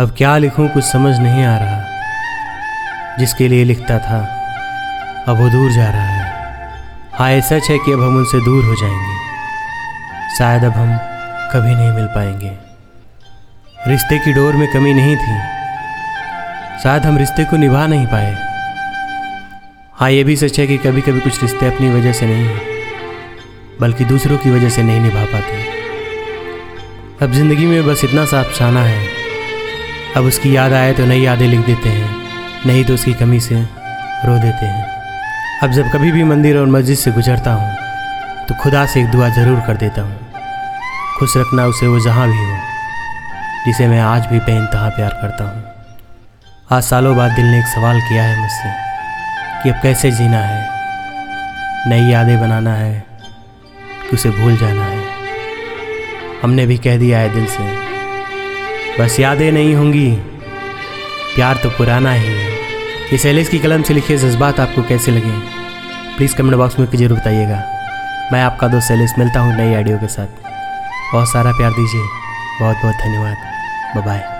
अब क्या लिखूं कुछ समझ नहीं आ रहा। जिसके लिए लिखता था, अब वो दूर जा रहा है। हाँ ये सच है कि अब हम उनसे दूर हो जाएँगे। शायद अब हम कभी नहीं मिल पाएँगे। रिश्ते की डोर में कमी नहीं थी। शायद हम रिश्ते को निभा नहीं पाए। हाँ ये भी सच है कि कभी कभी कुछ रिश्ते अपनी वजह से नहीं हैं, बल्कि दूसरों की वजह से नहीं निभा पाते। अब ज़िंदगी में बस इतना सा अफसाना है। अब उसकी याद आए तो नई यादें लिख देते हैं नहीं तो उसकी कमी से रो देते हैं। अब जब कभी भी मंदिर और मस्जिद से गुजरता हूँ तो खुदा से एक दुआ ज़रूर कर देता हूँ। खुश रखना उसे वो जहाँ भी हो, जिसे मैं आज भी बेइंतहा प्यार करता हूँ। आज सालों बाद दिल ने एक सवाल किया है मुझसे, कि अब कैसे जीना है? नई यादें बनाना है कि उसे भूल जाना है? हमने भी कह दिया है दिल से बस यादें नहीं होंगी। प्यार तो पुराना ही है। ये एलिस की कलम से लिखे जज्बात आपको कैसे लगे? प्लीज़ कमेंट बॉक्स में ज़रूर बताइएगा। मैं आपका दोस्त एलिस मिलता हूँ नई आइडियो के साथ। बहुत सारा प्यार दीजिए। बहुत बहुत धन्यवाद। बाय